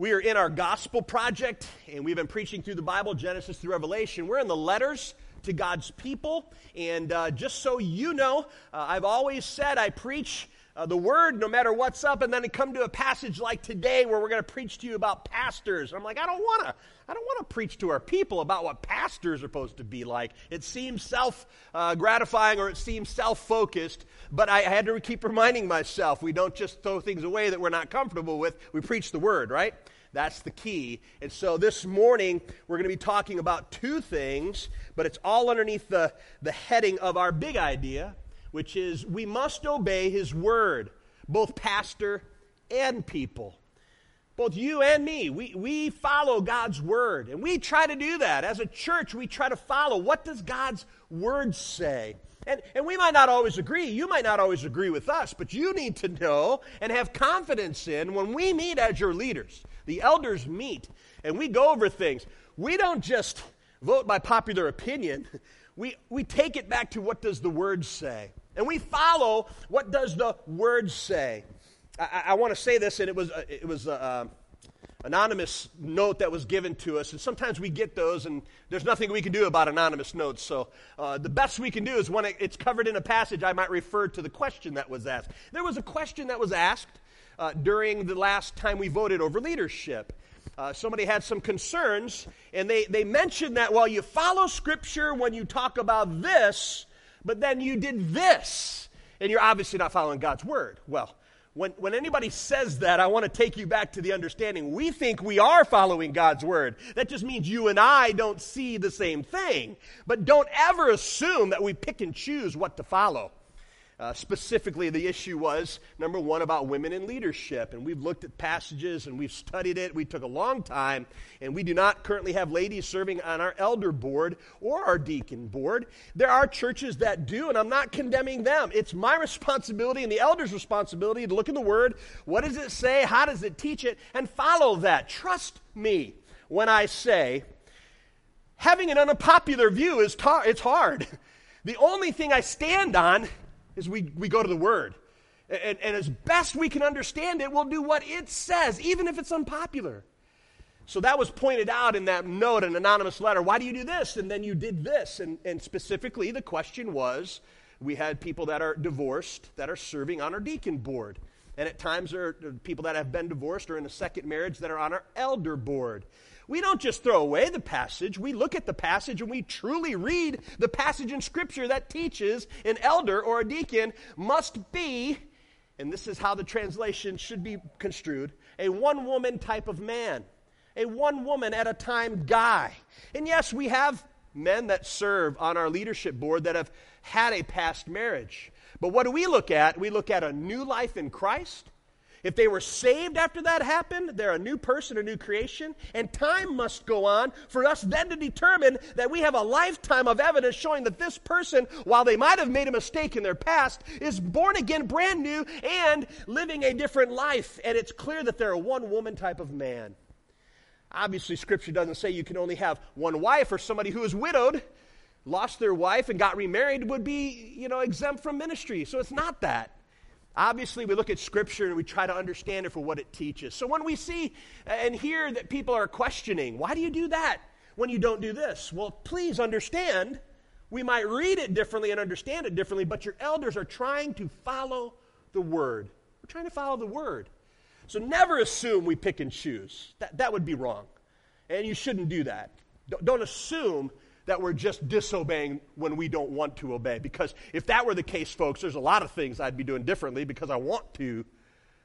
We are in our gospel project, and we've been preaching through the Bible, Genesis through Revelation. We're in the letters to God's people. And uh, just so you know, uh, I've always said I preach uh, the word no matter what's up, and then to come to a passage like today where we're going to preach to you about pastors. I'm like, I don't want to. I don't want to preach to our people about what pastors are supposed to be like. It seems self uh, gratifying or it seems self focused, but I had to keep reminding myself we don't just throw things away that we're not comfortable with. We preach the word, right? That's the key. And so this morning, we're going to be talking about two things, but it's all underneath the, the heading of our big idea, which is we must obey his word, both pastor and people. Both you and me, we, we follow God's word. And we try to do that. As a church, we try to follow. What does God's word say? And, and we might not always agree. You might not always agree with us, but you need to know and have confidence in when we meet as your leaders the elders meet and we go over things. We don't just vote by popular opinion. We, we take it back to what does the word say. And we follow what does the word say. I, I want to say this, and it was, it was a, a, anonymous note that was given to us. And sometimes we get those, and there's nothing we can do about anonymous notes. So uh, the best we can do is when it's covered in a passage, I might refer to the question that was asked. There was a question that was asked uh, during the last time we voted over leadership. Uh, somebody had some concerns, and they, they mentioned that, well, you follow Scripture when you talk about this, but then you did this, and you're obviously not following God's Word. Well, when, when anybody says that, I want to take you back to the understanding we think we are following God's Word. That just means you and I don't see the same thing. But don't ever assume that we pick and choose what to follow. Uh, specifically, the issue was number one about women in leadership. And we've looked at passages and we've studied it. We took a long time. And we do not currently have ladies serving on our elder board or our deacon board. There are churches that do, and I'm not condemning them. It's my responsibility and the elder's responsibility to look in the Word. What does it say? How does it teach it? And follow that. Trust me when I say, having an unpopular view is tar- it's hard. The only thing I stand on is we, we go to the Word. And, and as best we can understand it, we'll do what it says, even if it's unpopular. So that was pointed out in that note, an anonymous letter. Why do you do this? And then you did this. And, and specifically, the question was we had people that are divorced that are serving on our deacon board. And at times, there are people that have been divorced or in a second marriage that are on our elder board. We don't just throw away the passage. We look at the passage and we truly read the passage in Scripture that teaches an elder or a deacon must be, and this is how the translation should be construed, a one woman type of man, a one woman at a time guy. And yes, we have men that serve on our leadership board that have had a past marriage. But what do we look at? We look at a new life in Christ if they were saved after that happened, they're a new person, a new creation, and time must go on for us then to determine that we have a lifetime of evidence showing that this person, while they might have made a mistake in their past, is born again, brand new, and living a different life. And it's clear that they're a one woman type of man. Obviously, Scripture doesn't say you can only have one wife or somebody who is widowed, lost their wife, and got remarried would be, you know, exempt from ministry. So it's not that. Obviously, we look at Scripture and we try to understand it for what it teaches. So when we see and hear that people are questioning, why do you do that when you don't do this? Well, please understand, we might read it differently and understand it differently, but your elders are trying to follow the Word. We're trying to follow the Word. So never assume we pick and choose. That, that would be wrong. And you shouldn't do that. Don't, don't assume that we're just disobeying when we don't want to obey. Because if that were the case, folks, there's a lot of things I'd be doing differently because I want to,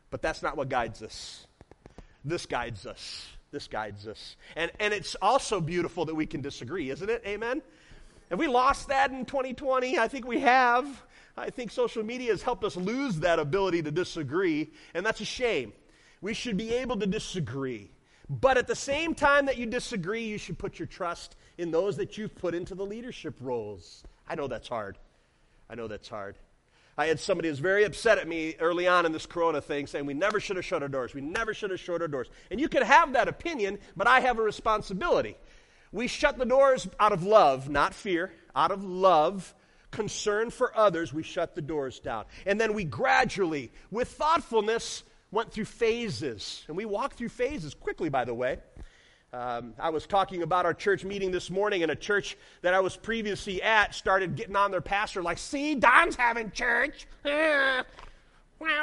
but that's not what guides us. This guides us. This guides us. And, and it's also beautiful that we can disagree, isn't it? Amen? Have we lost that in 2020? I think we have. I think social media has helped us lose that ability to disagree, and that's a shame. We should be able to disagree. But at the same time that you disagree, you should put your trust in those that you've put into the leadership roles. I know that's hard. I know that's hard. I had somebody who was very upset at me early on in this corona thing saying we never should have shut our doors. We never should have shut our doors. And you can have that opinion, but I have a responsibility. We shut the doors out of love, not fear, out of love, concern for others, we shut the doors down. And then we gradually, with thoughtfulness, went through phases, and we walked through phases quickly, by the way. Um, I was talking about our church meeting this morning, and a church that I was previously at started getting on their pastor, like, see, Don's having church. well,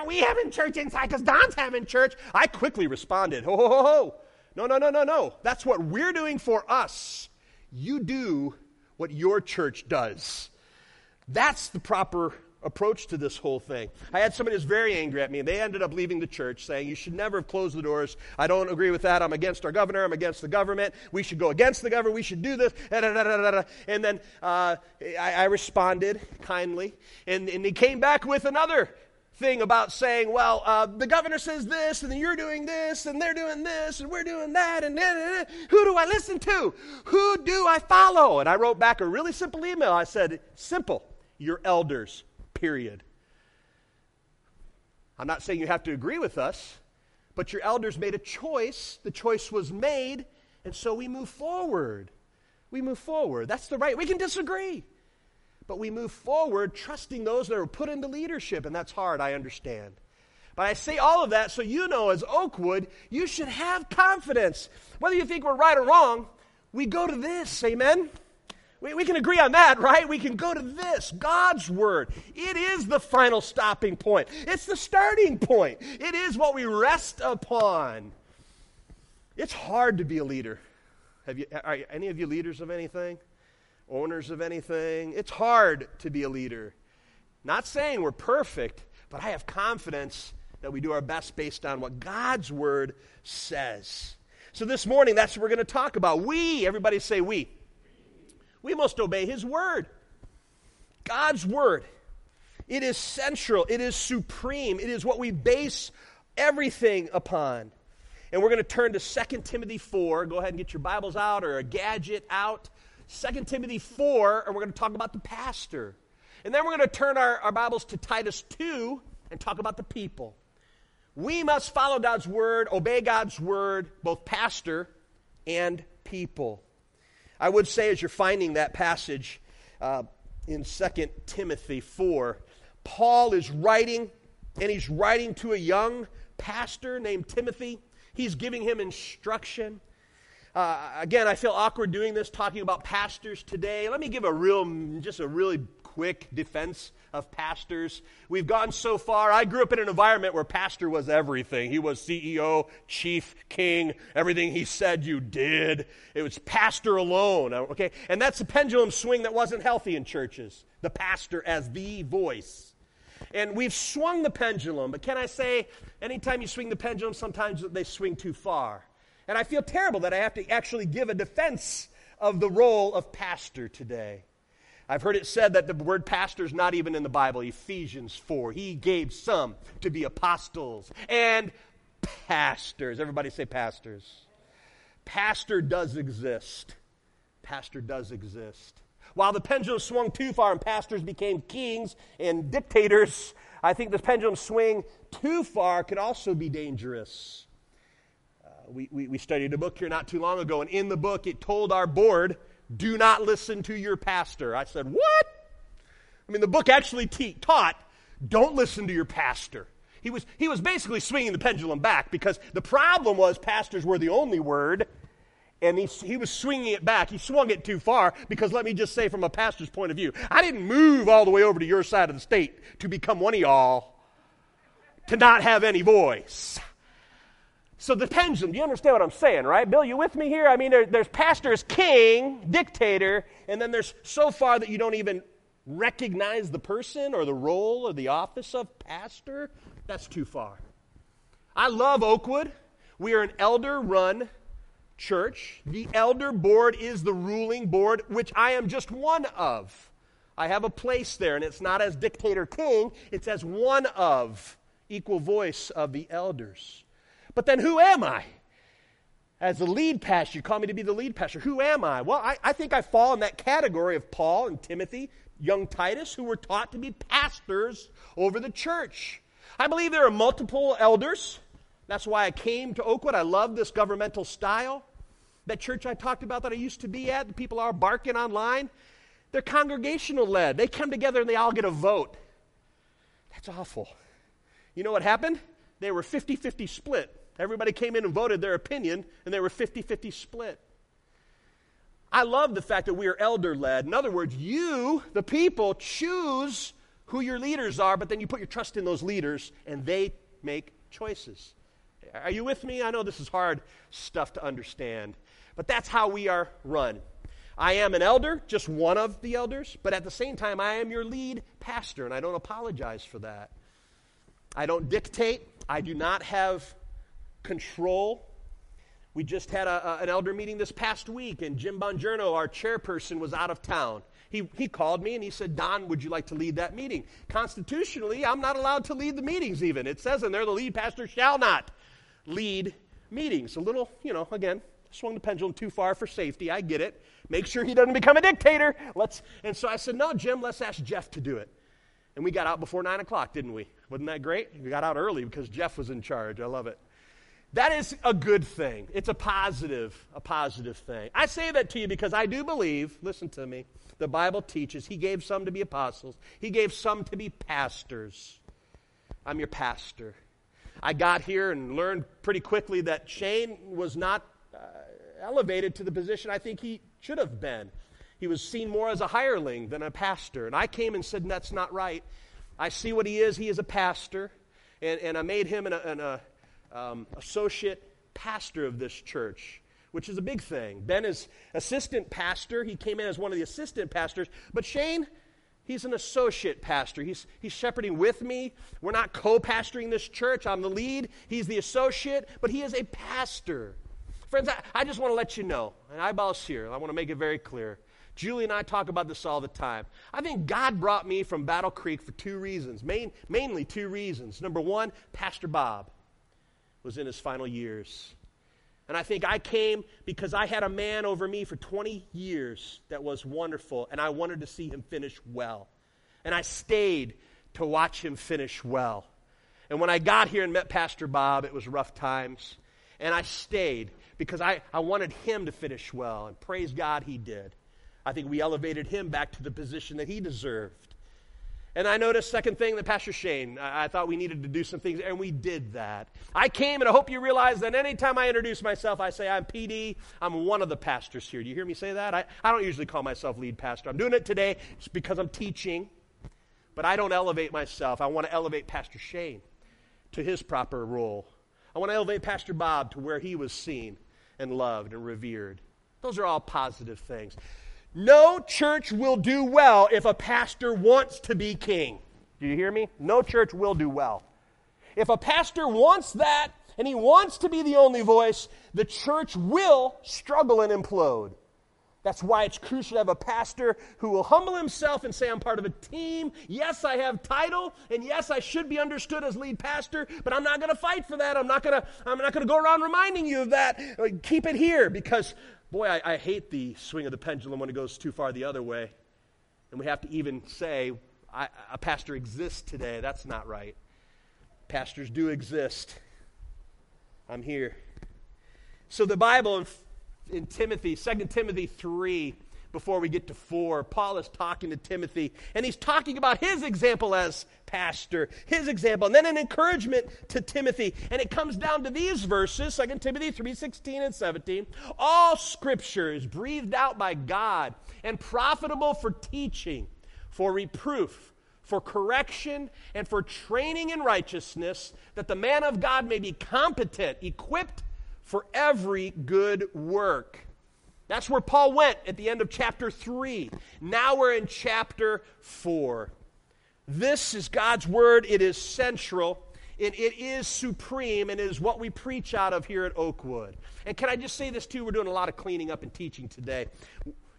we having church inside because Don's having church. I quickly responded, ho, ho, ho, ho. No, no, no, no, no. That's what we're doing for us. You do what your church does. That's the proper approach to this whole thing. I had somebody who's very angry at me, and they ended up leaving the church saying, You should never have closed the doors. I don't agree with that. I'm against our governor. I'm against the government. We should go against the government. We should do this. And then uh, I, I, responded kindly, and, and he came back with another thing about saying, well, uh, the governor says this, and you're doing this, and they're doing this, and we're doing that, and who do I listen to? Who do I follow? And I wrote back a really simple email. I said, simple, your elders period. I'm not saying you have to agree with us, but your elders made a choice. The choice was made, and so we move forward. We move forward. That's the right. We can disagree, but we move forward trusting those that are put into leadership, and that's hard, I understand. But I say all of that so you know, as Oakwood, you should have confidence. Whether you think we're right or wrong, we go to this. Amen? We, we can agree on that, right? We can go to this God's Word. It is the final stopping point, it's the starting point, it is what we rest upon. It's hard to be a leader. Have you, are any of you leaders of anything? Owners of anything? It's hard to be a leader. Not saying we're perfect, but I have confidence that we do our best based on what God's Word says. So this morning, that's what we're going to talk about. We, everybody say we. We must obey His word. God's word. It is central, it is supreme, it is what we base everything upon. And we're going to turn to 2 Timothy 4. Go ahead and get your Bibles out or a gadget out. 2 Timothy 4, and we're going to talk about the pastor. And then we're going to turn our, our Bibles to Titus 2 and talk about the people. We must follow God's word, obey God's word, both pastor and people. I would say, as you're finding that passage uh, in 2 Timothy 4, Paul is writing, and he's writing to a young pastor named Timothy. He's giving him instruction. Uh, again, I feel awkward doing this, talking about pastors today. Let me give a real, just a really quick defense of pastors. We've gone so far. I grew up in an environment where pastor was everything. He was CEO, chief, king, everything he said you did. It was pastor alone, uh, okay? And that's a pendulum swing that wasn't healthy in churches. The pastor as the voice. And we've swung the pendulum, but can I say, anytime you swing the pendulum, sometimes they swing too far. And I feel terrible that I have to actually give a defense of the role of pastor today. I've heard it said that the word pastor is not even in the Bible. Ephesians 4. He gave some to be apostles and pastors. Everybody say pastors. Pastor does exist. Pastor does exist. While the pendulum swung too far and pastors became kings and dictators, I think the pendulum swing too far could also be dangerous. Uh, we, we, we studied a book here not too long ago, and in the book it told our board do not listen to your pastor. I said, What? I mean, the book actually te- taught, don't listen to your pastor. He was, he was basically swinging the pendulum back because the problem was pastors were the only word, and he, he was swinging it back. He swung it too far because let me just say, from a pastor's point of view, I didn't move all the way over to your side of the state to become one of y'all, to not have any voice. So the pendulum, you understand what I'm saying, right? Bill, you with me here? I mean, there, there's pastor as king, dictator, and then there's so far that you don't even recognize the person or the role or the office of pastor. That's too far. I love Oakwood. We are an elder run church. The elder board is the ruling board, which I am just one of. I have a place there, and it's not as dictator king, it's as one of, equal voice of the elders. But then who am I? As the lead pastor, you call me to be the lead pastor. Who am I? Well, I, I think I fall in that category of Paul and Timothy, young Titus, who were taught to be pastors over the church. I believe there are multiple elders. That's why I came to Oakwood. I love this governmental style. That church I talked about that I used to be at, the people are barking online, they're congregational led. They come together and they all get a vote. That's awful. You know what happened? they were 50 50 split. Everybody came in and voted their opinion, and they were 50 50 split. I love the fact that we are elder led. In other words, you, the people, choose who your leaders are, but then you put your trust in those leaders, and they make choices. Are you with me? I know this is hard stuff to understand, but that's how we are run. I am an elder, just one of the elders, but at the same time, I am your lead pastor, and I don't apologize for that. I don't dictate, I do not have control. We just had a, a, an elder meeting this past week, and Jim Bongiorno, our chairperson, was out of town. He, he called me and he said, Don, would you like to lead that meeting? Constitutionally, I'm not allowed to lead the meetings, even. It says in there, the lead pastor shall not lead meetings. A little, you know, again, swung the pendulum too far for safety. I get it. Make sure he doesn't become a dictator. Let's. And so I said, no, Jim, let's ask Jeff to do it. And we got out before 9 o'clock, didn't we? Wasn't that great? We got out early because Jeff was in charge. I love it. That is a good thing. It's a positive, a positive thing. I say that to you because I do believe, listen to me, the Bible teaches he gave some to be apostles, he gave some to be pastors. I'm your pastor. I got here and learned pretty quickly that Shane was not uh, elevated to the position I think he should have been. He was seen more as a hireling than a pastor. And I came and said, That's not right. I see what he is. He is a pastor. And, and I made him an, an a, um, associate pastor of this church, which is a big thing. Ben is assistant pastor. He came in as one of the assistant pastors. But Shane, he's an associate pastor. He's, he's shepherding with me. We're not co pastoring this church. I'm the lead, he's the associate, but he is a pastor. Friends, I, I just want to let you know, and eyeballs here, I want to make it very clear. Julie and I talk about this all the time. I think God brought me from Battle Creek for two reasons, main, mainly two reasons. Number one, Pastor Bob was in his final years. And I think I came because I had a man over me for 20 years that was wonderful, and I wanted to see him finish well. And I stayed to watch him finish well. And when I got here and met Pastor Bob, it was rough times. And I stayed because I, I wanted him to finish well. And praise God, he did. I think we elevated him back to the position that he deserved. And I noticed, second thing, that Pastor Shane, I, I, thought we needed to do some things, and we did that. I came, and I hope you realize that anytime I introduce myself, I say I'm PD. I'm one of the pastors here. Do you hear me say that? I, I don't usually call myself lead pastor. I'm doing it today just because I'm teaching, but I don't elevate myself. I want to elevate Pastor Shane to his proper role. I want to elevate Pastor Bob to where he was seen and loved and revered. Those are all positive things. No church will do well if a pastor wants to be king. Do you hear me? No church will do well. If a pastor wants that and he wants to be the only voice, the church will struggle and implode. That's why it's crucial to have a pastor who will humble himself and say, I'm part of a team. Yes, I have title, and yes, I should be understood as lead pastor, but I'm not going to fight for that. I'm not going to I'm not going to go around reminding you of that. Keep it here because Boy, I, I hate the swing of the pendulum when it goes too far the other way. And we have to even say, I, a pastor exists today. That's not right. Pastors do exist. I'm here. So the Bible in, in Timothy, 2 Timothy 3, before we get to 4, Paul is talking to Timothy, and he's talking about his example as pastor, his example, and then an encouragement to Timothy. And it comes down to these verses, 2 Timothy 3 16 and 17. All scripture is breathed out by God and profitable for teaching, for reproof, for correction, and for training in righteousness, that the man of God may be competent, equipped for every good work. That's where Paul went at the end of chapter 3. Now we're in chapter 4. This is God's word. It is central. It, it is supreme and it is what we preach out of here at Oakwood. And can I just say this too? We're doing a lot of cleaning up and teaching today.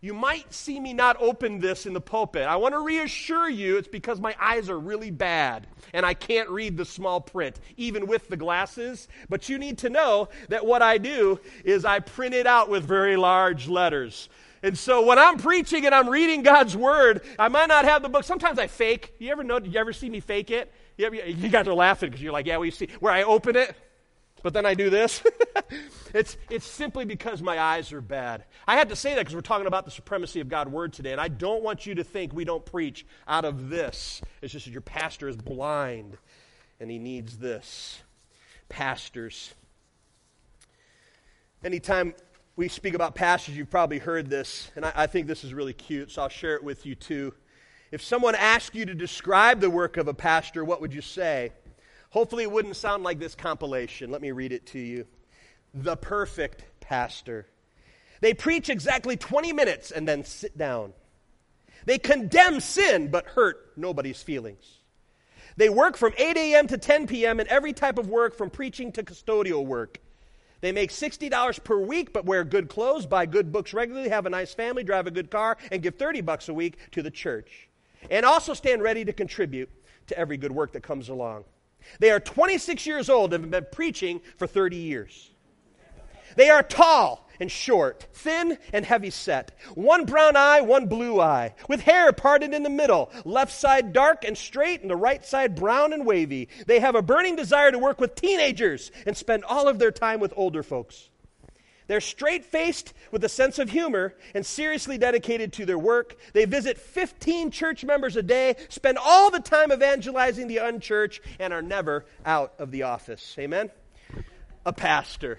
You might see me not open this in the pulpit. I want to reassure you it's because my eyes are really bad and I can't read the small print, even with the glasses. But you need to know that what I do is I print it out with very large letters. And so when I'm preaching and I'm reading God's word, I might not have the book. Sometimes I fake. You ever know? Did you ever see me fake it? You, ever, you guys are laughing because you're like, yeah, we see where I open it but then I do this. it's, it's simply because my eyes are bad. I had to say that because we're talking about the supremacy of God's word today, and I don't want you to think we don't preach out of this. It's just that your pastor is blind and he needs this. pastors. Anytime we speak about pastors, you've probably heard this, and I, I, think this is really cute, so I'll share it with you too. If someone asked you to describe the work of a pastor, what would you say? Hopefully, it wouldn't sound like this compilation. Let me read it to you. The perfect pastor. They preach exactly 20 minutes and then sit down. They condemn sin but hurt nobody's feelings. They work from 8 a.m. to 10 p.m. in every type of work, from preaching to custodial work. They make $60 per week, but wear good clothes, buy good books regularly, have a nice family, drive a good car, and give 30 bucks a week to the church. And also stand ready to contribute to every good work that comes along. They are 26 years old and have been preaching for 30 years. They are tall, and short, thin and heavy set, one brown eye, one blue eye, with hair parted in the middle, left side dark and straight, and the right side brown and wavy. They have a burning desire to work with teenagers and spend all of their time with older folks. They're straight faced with a sense of humor and seriously dedicated to their work. They visit 15 church members a day, spend all the time evangelizing the unchurched, and are never out of the office. Amen? A pastor.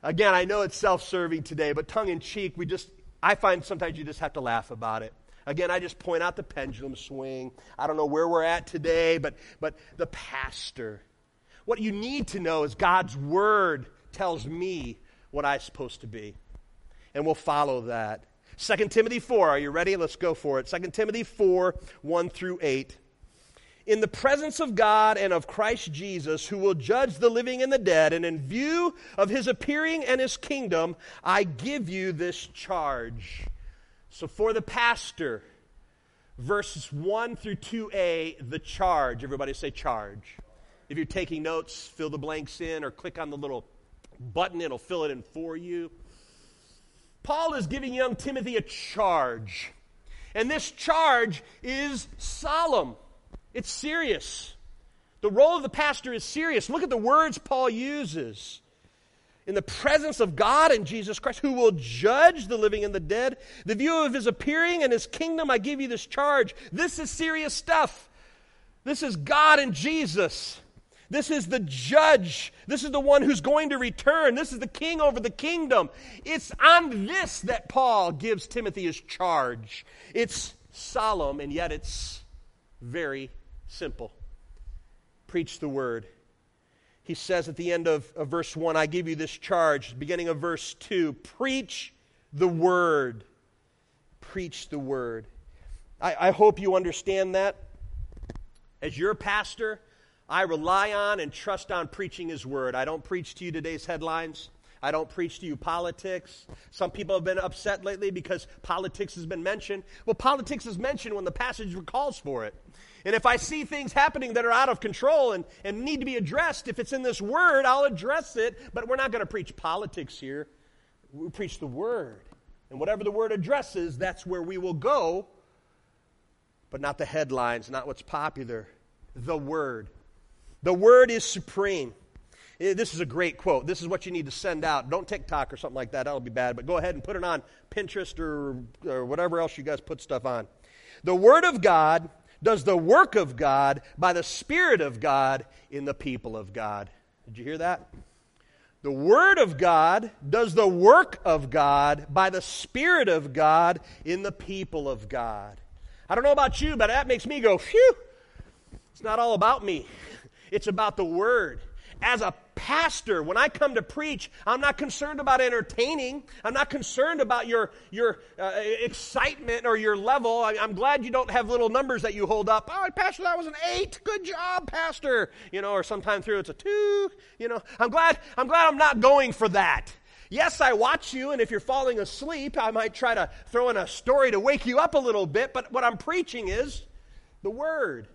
Again, I know it's self serving today, but tongue in cheek, we just, I find sometimes you just have to laugh about it. Again, I just point out the pendulum swing. I don't know where we're at today, but, but the pastor. What you need to know is God's word tells me what I'm supposed to be. And we'll follow that. 2 Timothy 4, are you ready? Let's go for it. 2 Timothy 4, 1 through 8 in the presence of God and of Christ Jesus, who will judge the living and the dead, and in view of his appearing and his kingdom, I give you this charge. So, for the pastor, verses 1 through 2a, the charge. Everybody say charge. If you're taking notes, fill the blanks in or click on the little button, it'll fill it in for you. Paul is giving young Timothy a charge. And this charge is solemn. It's serious. The role of the pastor is serious. Look at the words Paul uses. In the presence of God and Jesus Christ, who will judge the living and the dead, the view of his appearing and his kingdom, I give you this charge. This is serious stuff. This is God and Jesus. This is the judge. This is the one who's going to return. This is the king over the kingdom. It's on this that Paul gives Timothy his charge. It's solemn, and yet it's very Simple. Preach the word. He says at the end of, of verse 1, I give you this charge. Beginning of verse 2, preach the word. Preach the word. I, I hope you understand that. As your pastor, I rely on and trust on preaching his word. I don't preach to you today's headlines. I don't preach to you politics. Some people have been upset lately because politics has been mentioned. Well, politics is mentioned when the passage calls for it. And if I see things happening that are out of control and, and need to be addressed, if it's in this word, I'll address it. But we're not going to preach politics here. We preach the word. And whatever the word addresses, that's where we will go. But not the headlines, not what's popular. The word. The word is supreme. Eh, this is a great quote. This is what you need to send out. Don't TikTok or something like that. That'll be bad. But go ahead and put it on Pinterest or, or whatever else you guys put stuff on. The Word of God does the work of God by the Spirit of God in the people of God. Did you hear that? The Word of God does the work of God by the Spirit of God in the people of God. I don't know about you, but that makes me go, phew. It's not all about me, it's about the Word as a pastor, when I come to preach, I'm not concerned about entertaining. I'm not concerned about your, your uh, excitement or your level. I, am glad you don't have little numbers that you hold up. Oh, Pastor, that was an eight. Good job, Pastor. You know, or sometime through it's a two. You know, I'm glad, I'm glad I'm not going for that. Yes, I watch you, and if you're falling asleep, I might try to throw in a story to wake you up a little bit, but what I'm preaching is the Word.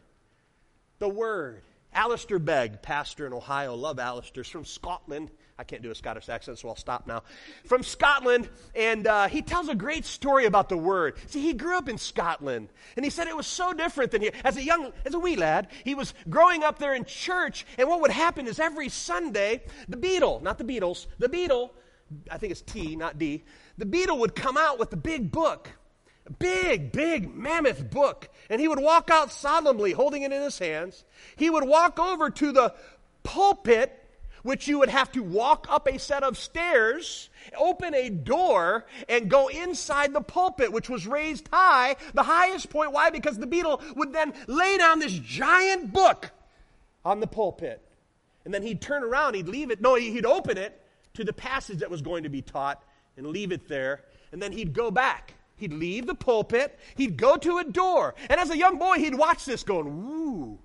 The Word. Alistair Begg, pastor in Ohio, love Alistair's from Scotland. I can't do a Scottish accent, so I'll stop now. From Scotland, and uh, he tells a great story about the word. See, he grew up in Scotland, and he said it was so different than here. As a young, as a wee lad, he was growing up there in church, and what would happen is every Sunday, the Beetle, not the Beatles, the Beetle, I think it's T, not D, the Beetle would come out with the big book big, big, mammoth book. And he would walk out solemnly, holding it in his hands. He would walk over to the pulpit which you would have to walk up a set of stairs, open a door, and go inside the pulpit, which was raised high, the highest point. Why? Because the beetle would then lay down this giant book on the pulpit. And then he'd turn around, he'd leave it, no, he'd open it to the passage that was going to be taught and leave it there. And then he'd go back. He'd leave the pulpit, he'd go to a door. And as a young boy, he'd watch this going, Ooh,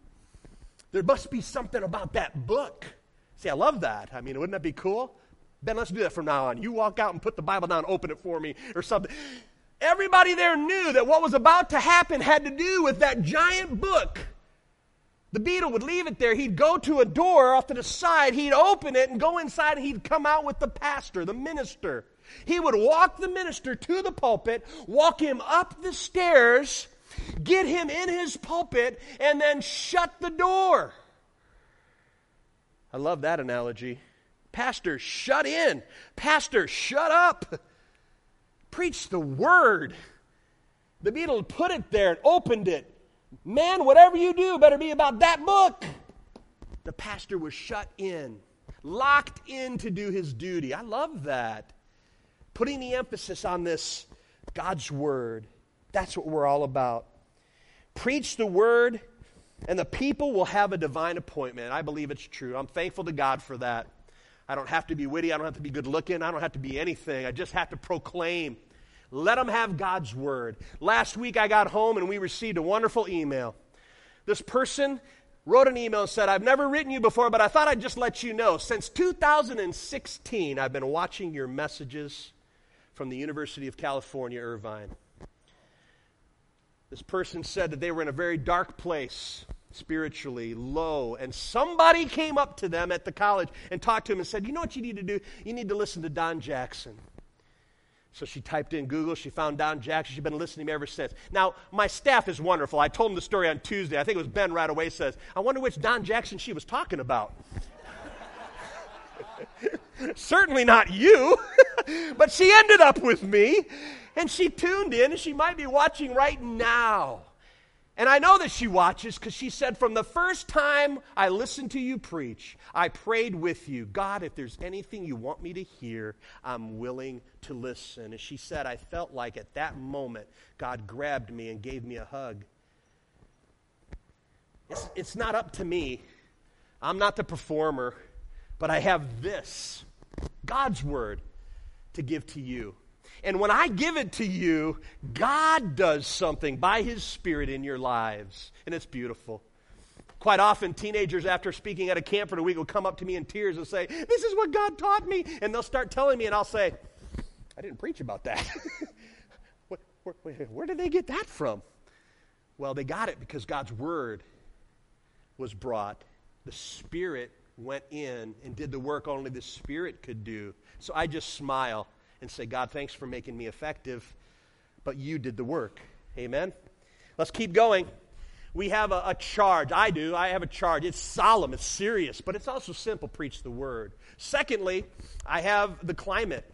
there must be something about that book. See, I love that. I mean, wouldn't that be cool? Ben, let's do that from now on. You walk out and put the Bible down, open it for me, or something. Everybody there knew that what was about to happen had to do with that giant book. The beetle would leave it there. He'd go to a door off to the side. He'd open it and go inside, and he'd come out with the pastor, the minister. He would walk the minister to the pulpit, walk him up the stairs, get him in his pulpit, and then shut the door. I love that analogy. Pastor, shut in. Pastor, shut up. Preach the word. The beadle put it there and opened it. Man, whatever you do better be about that book. The pastor was shut in, locked in to do his duty. I love that. Putting the emphasis on this God's word. That's what we're all about. Preach the word, and the people will have a divine appointment. I believe it's true. I'm thankful to God for that. I don't have to be witty. I don't have to be good looking. I don't have to be anything. I just have to proclaim. Let them have God's word. Last week I got home and we received a wonderful email. This person wrote an email and said, I've never written you before, but I thought I'd just let you know. Since 2016, I've been watching your messages from the University of California, Irvine. This person said that they were in a very dark place spiritually, low, and somebody came up to them at the college and talked to them and said, You know what you need to do? You need to listen to Don Jackson. So she typed in Google, she found Don Jackson. She's been listening to me ever since. Now, my staff is wonderful. I told them the story on Tuesday. I think it was Ben right away says, I wonder which Don Jackson she was talking about. Certainly not you. but she ended up with me, and she tuned in, and she might be watching right now. And I know that she watches because she said, From the first time I listened to you preach, I prayed with you. God, if there's anything you want me to hear, I'm willing to listen. And she said, I felt like at that moment, God grabbed me and gave me a hug. It's, it's not up to me. I'm not the performer, but I have this God's word to give to you. And when I give it to you, God does something by His Spirit in your lives. And it's beautiful. Quite often, teenagers, after speaking at a camp for a week, will come up to me in tears and say, This is what God taught me. And they'll start telling me, and I'll say, I didn't preach about that. where, where, where did they get that from? Well, they got it because God's Word was brought. The Spirit went in and did the work only the Spirit could do. So I just smile and say, God, thanks for making me effective, but you did the work. Amen? Let's keep going. We have a, a, charge. I do. I have a charge. It's solemn, it's serious, but it's also simple. Preach the word. Secondly, I have the climate.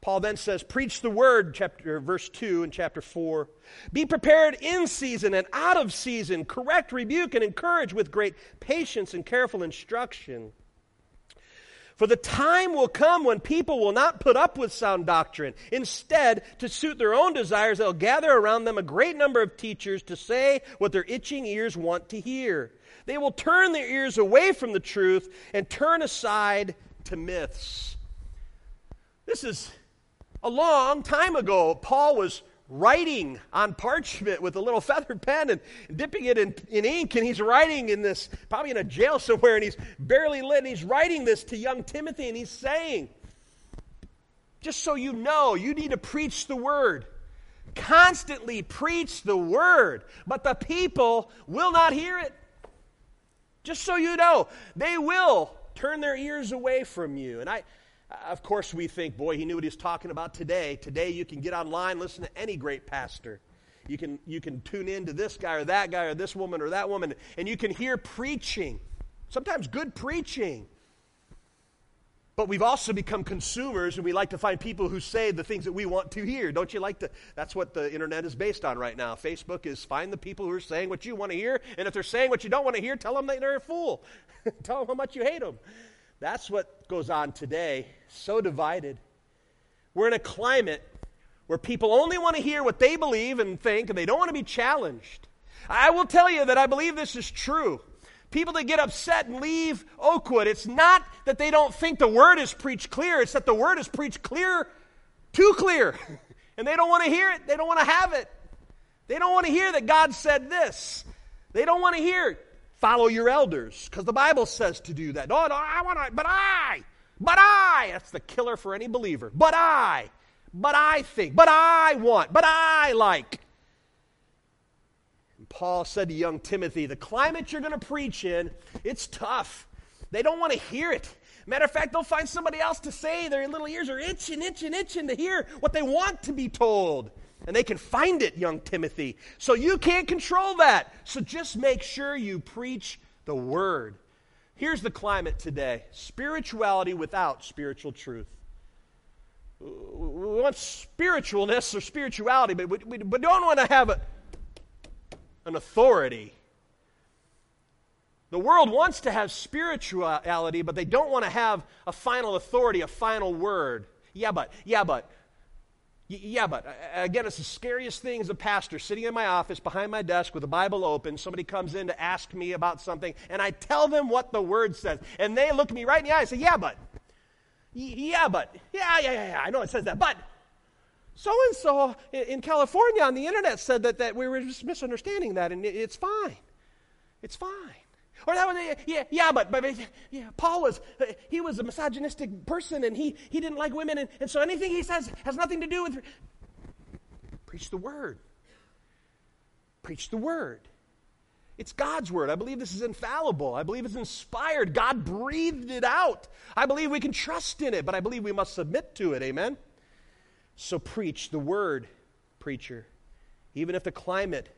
Paul then says, Preach the word, chapter, verse 2 and chapter 4. Be prepared in season and out of season. Correct, rebuke, and encourage with great patience and careful instruction. For the time will come when people will not put up with sound doctrine. Instead, to suit their own desires, they'll gather around them a great number of teachers to say what their itching ears want to hear. They will turn their ears away from the truth and turn aside to myths. This is a long time ago. Paul was writing on parchment with a little feather pen and dipping it in, in ink, and he's writing in this, probably in a jail somewhere, and he's barely lit, and he's writing this to young Timothy, and he's saying, just so you know, you need to preach the word. Constantly preach the word, but the people will not hear it. Just so you know, they will turn their ears away from you. And I, of course, we think, boy, he knew what he was talking about today. Today, you can get online, listen to any great pastor. You can, you can tune in to this guy or that guy or this woman or that woman, and you can hear preaching. Sometimes good preaching. But we've also become consumers, and we like to find people who say the things that we want to hear. Don't you like to? That's what the internet is based on right now. Facebook is find the people who are saying what you want to hear, and if they're saying what you don't want to hear, tell them that they're a fool. tell them how much you hate them. That's what goes on today, so divided. We're in a climate where people only want to hear what they believe and think, and they don't want to be challenged. I will tell you that I believe this is true. People that get upset and leave Oakwood, it's not that they don't think the word is preached clear, it's that the word is preached clear, too clear. And they don't want to hear it, they don't want to have it. They don't want to hear that God said this. They don't want to hear follow your elders because the Bible says to do that. No, no, I want to, but I, but I. That's the killer for any believer. But I, but I think, but I want, but I like. And Paul said to young Timothy, the climate you're going to preach in, it's tough. They don't want to hear it. Matter of fact, they'll find somebody else to say. Their little ears are itching, itching, itching to hear what they want to be told. And they can find it, young Timothy. So you can't control that. So just make sure you preach the word. Here's the climate today spirituality without spiritual truth. We want spiritualness or spirituality, but we, don't want to have a, an authority. The world wants to have spirituality, but they don't want to have a final authority, a final word. Yeah, but, yeah, but, yeah, but. Uh, uh, again, it's the scariest thing as a pastor sitting in my office behind my desk with the Bible open. Somebody comes in to ask me about something, and I tell them what the word says. And they look me right in the eye and say, Yeah, but. Yeah, but. Yeah, yeah, yeah, yeah. I know it says that, but so and so in California on the internet said that, that we were just misunderstanding that, and it's fine. It's fine. Or that was, yeah, yeah, but, but yeah, Paul was, uh, he was a misogynistic person and he, he didn't like women, and, and so anything he says has nothing to do with. Preach the word. Preach the word. It's God's word. I believe this is infallible. I believe it's inspired. God breathed it out. I believe we can trust in it, but I believe we must submit to it. Amen? So preach the word, preacher. Even if the climate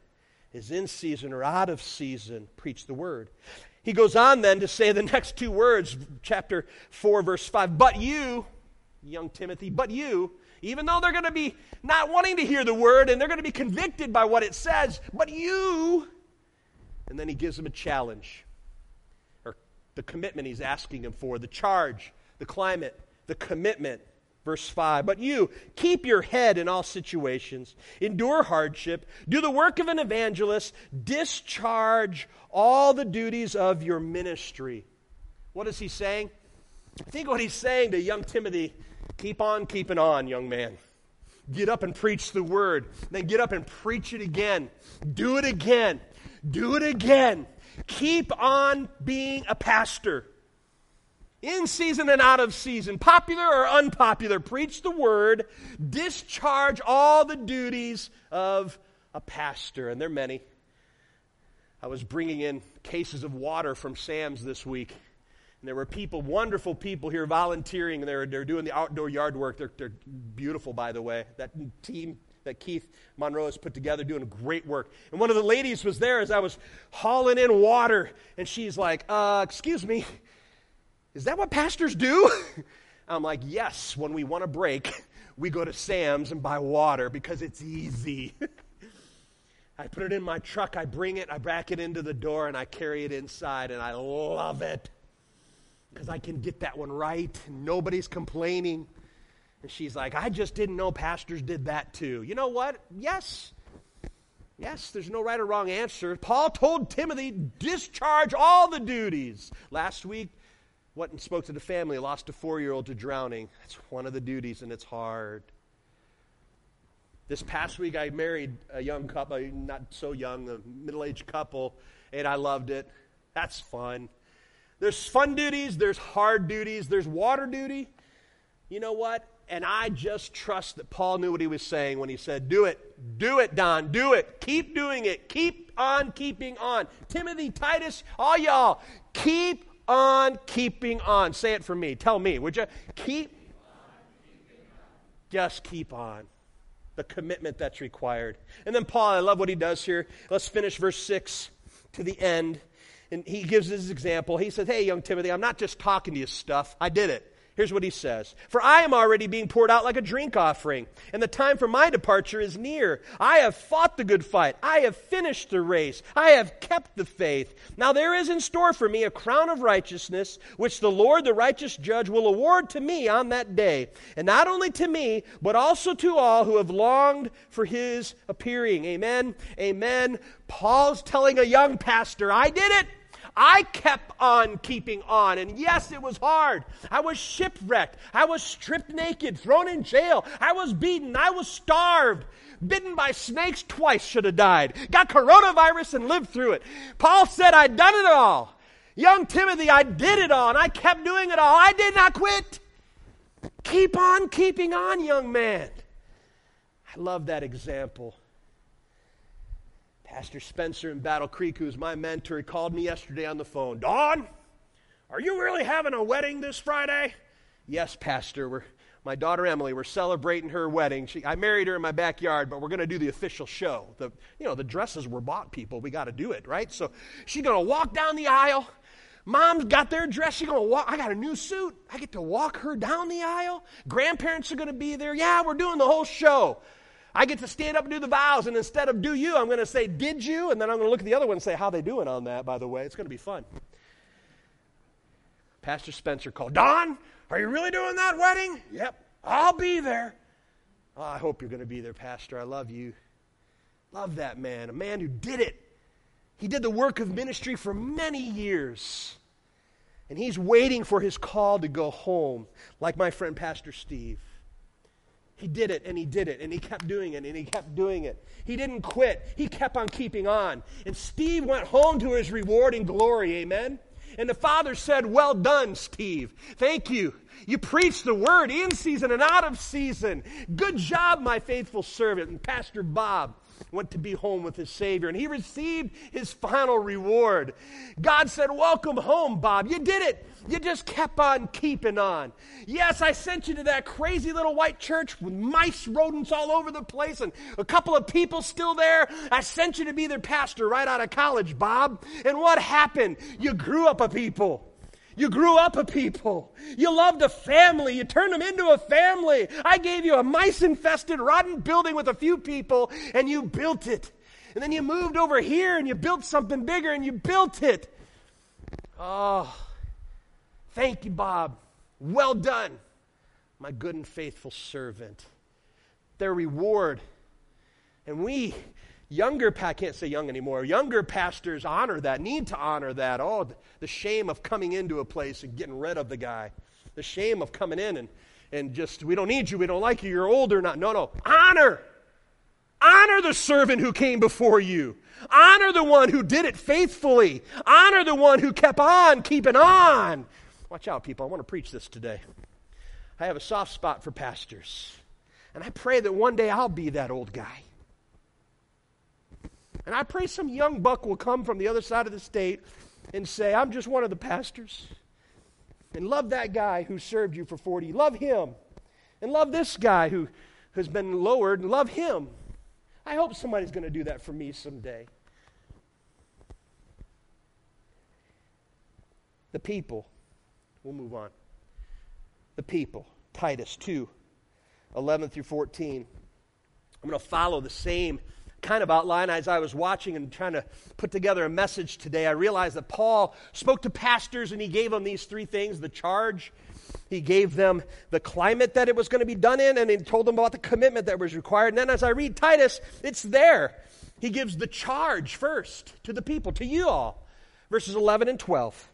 is in season or out of season, preach the word. He goes on then to say the next two words, chapter 4, verse 5. But you, young Timothy, but you, even though they're going to be not wanting to hear the word and they're going to be convicted by what it says, but you, and then he gives them a challenge or the commitment he's asking them for, the charge, the climate, the commitment. Verse 5 But you, keep your head in all situations, endure hardship, do the work of an evangelist, discharge all the duties of your ministry. What is he saying? I think what he's saying to young Timothy keep on keeping on, young man. Get up and preach the word. Then get up and preach it again. Do it again. Do it again. Keep on being a pastor in season and out of season, popular or unpopular, preach the word, discharge all the duties of a pastor. And there are many. I was bringing in cases of water from Sam's this week. And there were people, wonderful people here volunteering. And they're, they're doing the outdoor yard work. They're, they're beautiful, by the way. That team that Keith Monroe has put together doing great work. And one of the ladies was there as I was hauling in water. And she's like, uh, Excuse me, is that what pastors do? I'm like, Yes, when we want a break, we go to Sam's and buy water because it's easy. I put it in my truck, I bring it, I back it into the door, and I carry it inside, and I love it because I can get that one right, and nobody's complaining. And she's like, I just didn't know pastors did that too. You know what? Yes. Yes, there's no right or wrong answer. Paul told Timothy, discharge all the duties. Last week, what and spoke to the family, lost a four year old to drowning. That's one of the duties, and it's hard. This past week, I married a young couple, not so young, a middle aged couple, and I loved it. That's fun. There's fun duties, there's hard duties, there's water duty. You know what? And I just trust that Paul knew what he was saying when he said, Do it, do it, Don, do it. Keep doing it. Keep on keeping on. Timothy, Titus, all y'all, keep on keeping on. Say it for me. Tell me, would you? Keep. Just keep on. The commitment that's required. And then Paul, I love what he does here. Let's finish verse 6 to the end. And he gives his example. He says, Hey, young Timothy, I'm not just talking to you stuff. I did it. Here's what he says For I am already being poured out like a drink offering, and the time for my departure is near. I have fought the good fight. I have finished the race. I have kept the faith. Now there is in store for me a crown of righteousness, which the Lord, the righteous judge, will award to me on that day. And not only to me, but also to all who have longed for his appearing. Amen. Amen. Paul's telling a young pastor, I did it. I kept on keeping on. And yes, it was hard. I was shipwrecked. I was stripped naked, thrown in jail. I was beaten. I was starved. Bitten by snakes twice, should have died. Got coronavirus and lived through it. Paul said, I'd done it all. Young Timothy, I did it all, and I kept doing it all. I did not quit. Keep on keeping on, young man. I love that example. Pastor Spencer in Battle Creek, who's my mentor, he called me yesterday on the phone. Don, are you really having a wedding this Friday? Yes, Pastor. We're, my daughter Emily, we're celebrating her wedding. She, I married her in my backyard, but we're going to do the official show. The, you know, the dresses were bought, people. We got to do it, right? So she's going to walk down the aisle. Mom's got their dress. She's going to walk. I got a new suit. I get to walk her down the aisle. Grandparents are going to be there. Yeah, we're doing the whole show. I get to stand up and do the vows, and instead of do you, I'm going to say did you, and then I'm going to look at the other one and say how they doing on that, by the way. It's going to be fun. Pastor Spencer called, Don, are you really doing that wedding? Yep, I'll be there. Oh, I hope you're going to be there, Pastor. I love you. Love that man, a man who did it. He did the work of ministry for many years. And he's waiting for his call to go home, like my friend Pastor Steve. He did it and he did it and he kept doing it and he kept doing it. He didn't quit. He kept on keeping on. And Steve went home to his reward and glory. Amen. And the father said, Well done, Steve. Thank you. You preached the word in season and out of season. Good job, my faithful servant. And Pastor Bob went to be home with his Savior, and he received his final reward. God said, Welcome home, Bob. You did it. You just kept on keeping on. Yes, I sent you to that crazy little white church with mice, rodents all over the place, and a couple of people still there. I sent you to be their pastor right out of college, Bob. And what happened? You grew up a people. You grew up a people. You loved a family. You turned them into a family. I gave you a mice infested, rotten building with a few people, and you built it. And then you moved over here and you built something bigger and you built it. Oh, thank you, Bob. Well done, my good and faithful servant. Their reward. And we Younger, I can't say young anymore. Younger pastors honor that, need to honor that. Oh, the shame of coming into a place and getting rid of the guy. The shame of coming in and, and just, we don't need you, we don't like you, you're older. Not, no, no. Honor. Honor the servant who came before you. Honor the one who did it faithfully. Honor the one who kept on keeping on. Watch out, people. I want to preach this today. I have a soft spot for pastors. And I pray that one day I'll be that old guy. And I pray some young buck will come from the other side of the state and say, I'm just one of the pastors. And love that guy who served you for 40. Love him. And love this guy who has been lowered and love him. I hope somebody's going to do that for me someday. The people. We'll move on. The people. Titus 2, 11 through 14. I'm going to follow the same kind of outline as I was watching and trying to put together a message today, I realized that Paul spoke to pastors and he gave them these three things the charge, he gave them the climate that it was going to be done in, and he told them about the commitment that was required. And then as I read Titus, it's there. He gives the charge first to the people, to you all. Verses 11 and 12.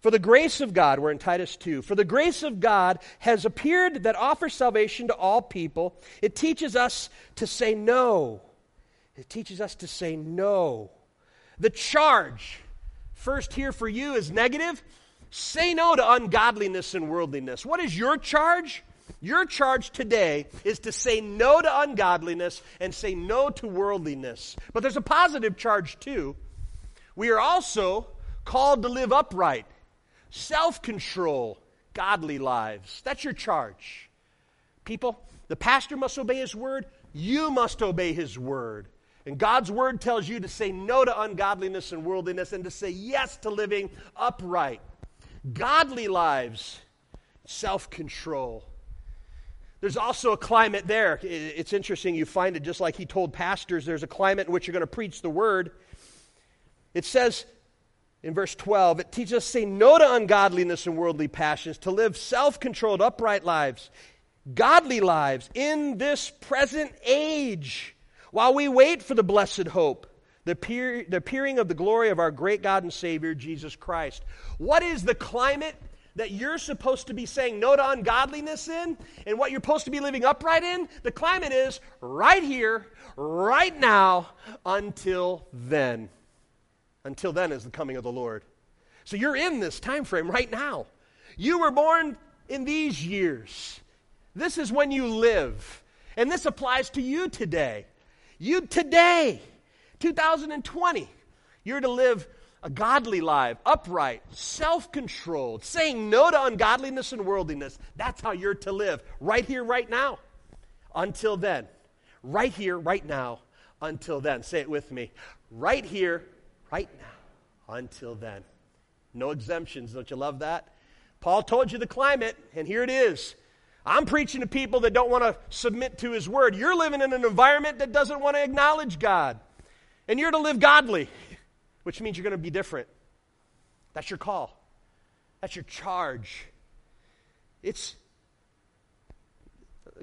For the grace of God, we're in Titus 2. For the grace of God has appeared that offers salvation to all people. It teaches us to say no it teaches us to say no. The charge, first here for you, is negative. Say no to ungodliness and worldliness. What is your charge? Your charge today is to say no to ungodliness and say no to worldliness. But there's a positive charge too. We are also called to live upright, self control, godly lives. That's your charge. People, the pastor must obey his word. You must obey his word. And God's word tells you to say no to ungodliness and worldliness and to say yes to living upright. Godly lives self control. There's also a climate there. It's interesting. You find it just like he told pastors there's a climate in which you're going to preach the word. It says in verse 12, it teaches us to say no to ungodliness and worldly passions, to live self controlled, upright lives, godly lives in this present age, while we wait for the blessed hope, the, peer, the appearing of the glory of our great God and Savior, Jesus Christ. What is the climate that you're supposed to be saying no to ungodliness in and what you're supposed to be living upright in? The climate is right here, right now, until then. Until then is the coming of the Lord. So you're in this time frame right now. You were born in these years. This is when you live. And this applies to you today. You today, 2020, you're to live a godly life, upright, self controlled, saying no to ungodliness and worldliness. That's how you're to live right here, right now. Until then. Right here, right now. Until then. Say it with me. Right here, right now. Until then. No exemptions. Don't you love that? Paul told you the climate, and here it is. I'm preaching to people that don't want to submit to his word. You're living in an environment that doesn't want to acknowledge God. And you're to live godly which means you're going to be different. That's your call, that's your charge. It's,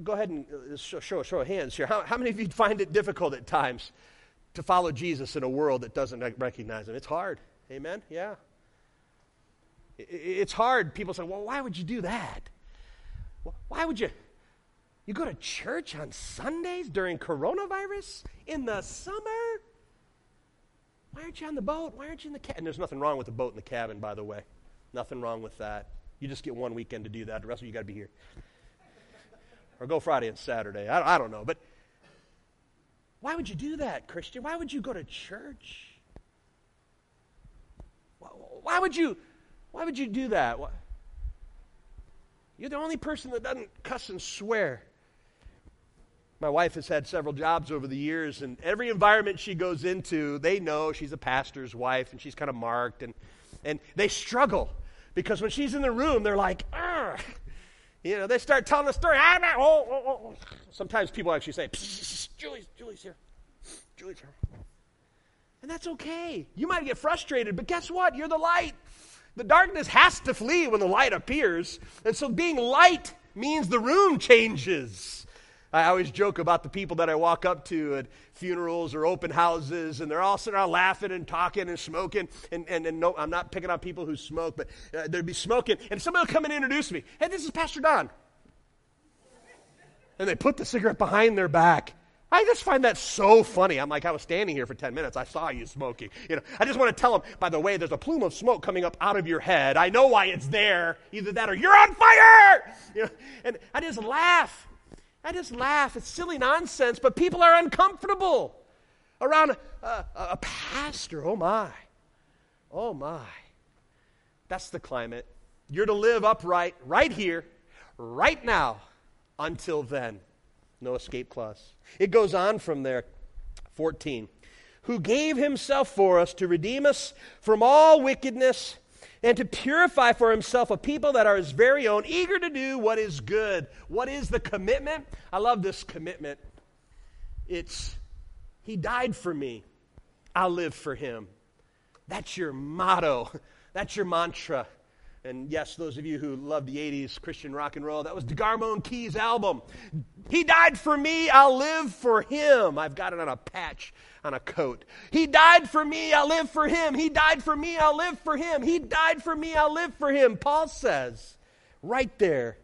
go ahead and uh, show, show, show of hands here. How, how many of you find it difficult at times to follow Jesus in a world that doesn't recognize him? It's hard. Amen? Yeah. It's hard. People say, well, why would you do that? Why would you? You go to church on Sundays during coronavirus in the summer? Why aren't you on the boat? Why aren't you in the cabin? And there's nothing wrong with the boat in the cabin, by the way. Nothing wrong with that. You just get one weekend to do that. The rest of you got to be here. or go Friday and Saturday. I, I don't know. But why would you do that, Christian? Why would you go to church? Why would you, why would you do that? You're the only person that doesn't cuss and swear. My wife has had several jobs over the years, and every environment she goes into, they know she's a pastor's wife, and she's kind of marked, and, and they struggle because when she's in the room, they're like, you know, they start telling the story. I'm not, oh, oh, oh. oh. Sometimes people actually say, Julie's, Julie's here. Julie's here. And that's okay. You might get frustrated, but guess what? You're the light. The darkness has to flee when the light appears. And so being light means the room changes. I always joke about the people that I walk up to at funerals or open houses, and they're all sitting around laughing and talking and smoking. And, and, and no, I'm not picking on people who smoke, but uh, they'd be smoking, and somebody will come and introduce me. Hey, this is Pastor Don. And they put the cigarette behind their back. I just find that so funny. I'm like, I was standing here for 10 minutes. I saw you smoking. You know, I just want to tell them, by the way, there's a plume of smoke coming up out of your head. I know why it's there. Either that or you're on fire. You know, and I just laugh. I just laugh. It's silly nonsense, but people are uncomfortable around a, a, a pastor. Oh, my. Oh, my. That's the climate. You're to live upright right here, right now, until then. No escape clause. It goes on from there. 14. Who gave himself for us to redeem us from all wickedness and to purify for himself a people that are his very own, eager to do what is good. What is the commitment? I love this commitment. It's, He died for me, I'll live for Him. That's your motto, that's your mantra. And yes, those of you who love the 80s Christian rock and roll, that was DeGarmo and Key's album. He died for me, I'll live for him. I've got it on a patch on a coat. He died for me, I'll live for him. He died for me, I'll live for him. He died for me, I'll live for him. Paul says right there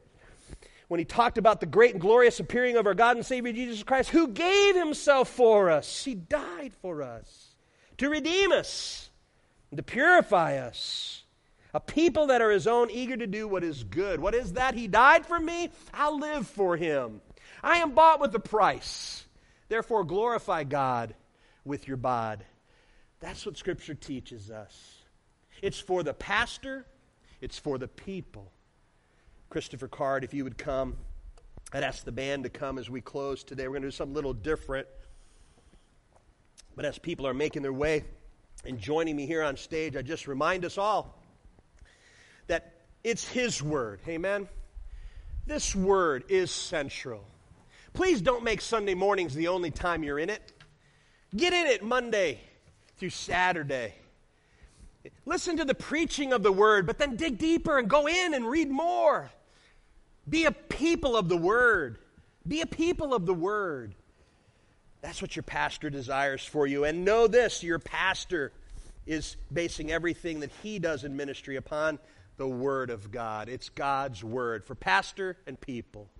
when he talked about the great and glorious appearing of our God and Savior Jesus Christ, who gave himself for us. He died for us to redeem us, to purify us. A people that are his own, eager to do what is good. What is that? He died for me, I'll live for him. I am bought with a price. Therefore, glorify God with your bod. That's what Scripture teaches us. It's for the pastor, it's for the people. Christopher Card, if you would come, I'd ask the band to come as we close today. We're going to do something a little different. But as people are making their way and joining me here on stage, I just remind us all that it's His Word. Amen? This word is central. Please don't make Sunday mornings the only time you're in it. Get in it Monday through Saturday. Listen to the preaching of the word, but then dig deeper and go in and read more. Be a people of the word. Be a people of the word. That's what your pastor desires for you. And know this your pastor is basing everything that he does in ministry upon the Word of God. It's God's Word for pastor and people.